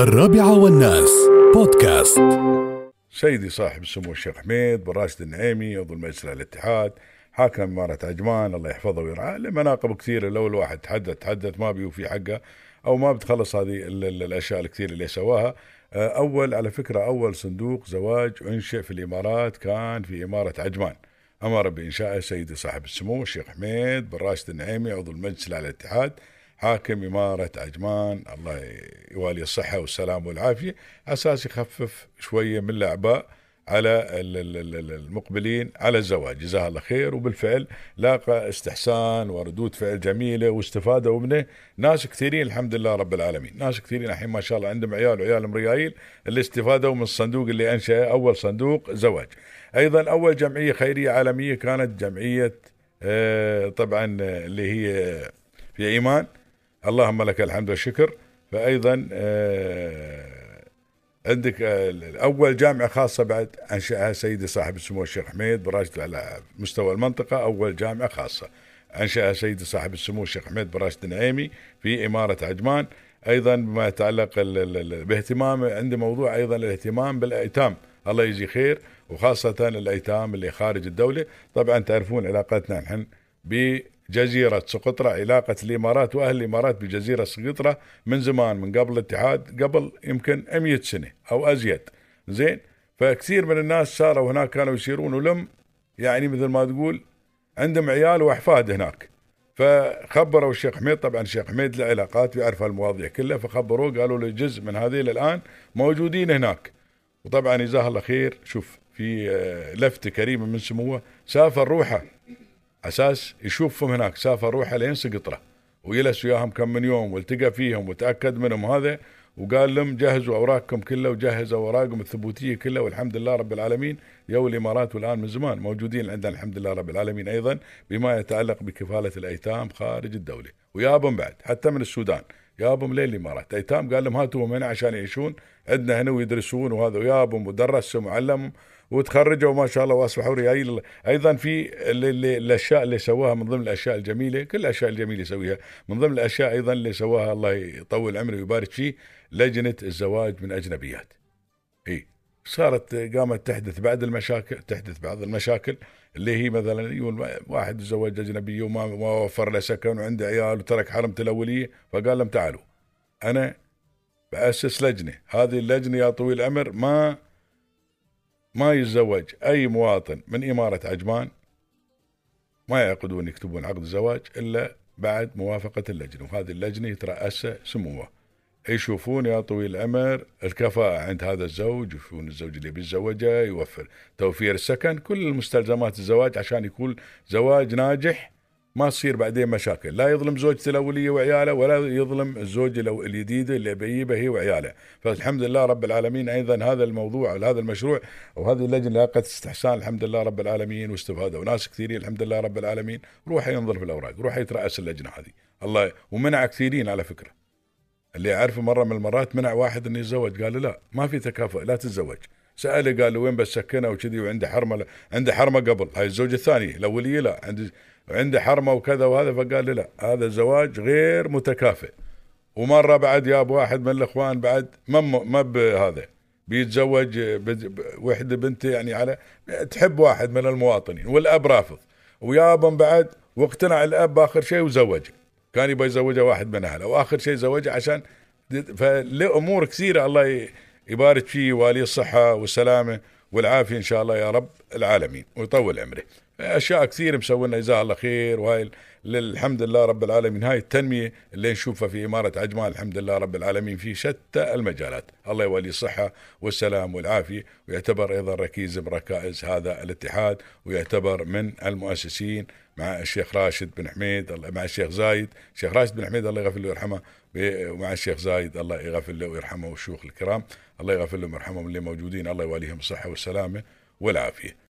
الرابعة والناس. بودكاست. سيدي صاحب السمو الشيخ حميد بن راشد النعيمي عضو المجلس الاتحاد حاكم إمارة عجمان الله يحفظه ويرعاه. له مناقب كثيرة لو الواحد تحدث تحدث ما بيوفي حقه أو ما بتخلص هذه ال- ال- الأشياء الكثيرة اللي سواها. آه، أول على فكرة أول صندوق زواج أنشئ في الإمارات كان في إمارة عجمان. أمر بإنشائه سيدي صاحب السمو الشيخ حميد بن راشد النعيمي عضو المجلس الأعلى للاتحاد. حاكم إمارة عجمان. الله يوالي الصحة والسلام والعافية. أساس يخفف شوية من الأعباء على ال- ال- ال- ال- المقبلين على الزواج. جزاه الله خير. وبالفعل لاقى استحسان وردود فعل جميلة واستفادوا منه ناس كثيرين الحمد لله رب العالمين. ناس كثيرين الحين ما شاء الله عندهم عيال وعيال مريايل. اللي استفادوا من الصندوق اللي أنشأ أول صندوق زواج. أيضا أول جمعية خيرية عالمية كانت جمعية آه، طبعا اللي هي في إيمان. اللهم لك الحمد والشكر. فأيضا آه، عندك آه، أول جامعة خاصة بعد أنشأها سيدي صاحب السمو الشيخ حميد بن راشد على مستوى المنطقة. أول جامعة خاصة أنشأها سيدي صاحب السمو الشيخ حميد بن راشد النعيمي في إمارة عجمان أيضا بما يتعلق باهتمام عندي موضوع أيضا الاهتمام بالأيتام. الله يجزي خير وخاصة الأيتام اللي خارج الدولة. طبعا تعرفون علاقتنا نحن بجزيرة سقطرى علاقة الإمارات وأهل الإمارات بجزيرة سقطرى من زمان من قبل الاتحاد قبل يمكن 100 سنة أو أزيد. زين؟ فكثير من الناس صاروا هناك كانوا يسيرون ولم يعني مثل ما تقول عندهم عيال وأحفاد هناك. فخبروا الشيخ حميد طبعا الشيخ حميد له علاقات ويعرف المواضيع كلها فخبروه قالوا له جزء من هذه الآن موجودين هناك. وطبعا جزاه الله خير. شوف في آه، لفتة كريمة من سموه سافر روحه أساس يشوفهم هناك. سافر روحه لين سقطرة وجلس وياهم كم من يوم والتقى فيهم وتأكد منهم هذا وقال لهم جهزوا أوراقكم كلها وجهزوا أوراقهم الثبوتية كلها والحمد لله رب العالمين. يو الإمارات والآن من زمان موجودين عندنا الحمد لله رب العالمين أيضا بما يتعلق بكفالة الأيتام خارج الدولة ويابهم بعد حتى من السودان. يابهم لين الامارات ايتام قال لهم هاتوهم هنا عشان يعيشون. عندنا هنا ويدرسون وهذا ويابهم ودرسهم وعلمهم وتخرجوا ما شاء الله واصبحوا ريايل أيضا في ال- ال- الأشياء اللي سواها من ضمن الأشياء الجميلة كل الأشياء الجميلة يسويها. من ضمن الأشياء أيضا اللي سواها الله يطول عمره ويبارك فيه لجنة الزواج من أجنبيات. اي صارت قامت تحدث بعد المشاكل تحدث بعض المشاكل اللي هي مثلا يقول واحد تزوج اجنبيه وما ما وفر له سكن وعنده عيال وترك حرمته الأولية فقال لهم تعالوا أنا بأسس لجنة هذه اللجنة يا طويل العمر ما ما يتزوج أي مواطن من إمارة عجمان ما يعقدون يكتبون عقد الزواج إلا بعد موافقة اللجنة وهذه اللجنة يترأسها سموه. يشوفون يا طويل العمر الكفاءة عند هذا الزوج يشوفون الزوج اللي بيتزوجه يوفر توفير السكن كل المستلزمات الزواج عشان يكون زواج ناجح ما تصير بعدين مشاكل. لا يظلم زوجته الأولية وعياله ولا يظلم الزوجة الأو- الجديدة اللي بيجيبها هي وعياله. فالحمد لله رب العالمين أيضا هذا الموضوع هذا المشروع وهذه اللجنة لاقت استحسان الحمد لله رب العالمين واستفادوا وناس كثيرين الحمد لله رب العالمين. روح ينظر في الأوراق روح يترأس اللجنة هذه. الله ومنع كثيرين على فكرة. اللي اعرفه مرة من المرات منع واحد إنه يتزوج. قال له لا ما في تكافؤ لا تتزوج. سأله قال له وين بسكنه وكذي وعنده حرمة عنده حرمة قبل. هاي الزوجة الثانية الأولية لا عنده عنده حرمة وكذا وهذا. فقال له لا هذا الزواج غير متكافئ. ومرة بعد جاب واحد من الإخوان بعد ما ما بهذا بيتزوج وحدة بنته يعني على تحب واحد من المواطنين والأب رافض. ويابهم بعد واقتنع الأب بآخر شيء وزوجه. كان يبغى يزوجها واحد من أهله. وآخر شيء زوجها عشان فله امور كثيرة الله يبارك فيه والي الصحة والسلامة والعافية إن شاء الله يا رب. العالمين ويطول عمره. أشياء كثير مسوينا جزاه الله خير وهاي ال- الحمد لله رب العالمين. هاي التنمية اللي نشوفها في إمارة عجمان الحمد لله رب العالمين في شتى المجالات. الله يولي الصحة والسلام والعافية ويعتبر أيضا ركيز من ركائز هذا الاتحاد ويعتبر من المؤسسين مع الشيخ راشد بن حميد مع الشيخ زايد. الشيخ راشد بن حميد الله يغفر له ويرحمه ومع الشيخ زايد الله يغفر له ويرحمه والشيوخ الكرام الله يغفر لهم ويرحمهم اللي موجودين الله يواليهم الصحة والسلامة. والعافية.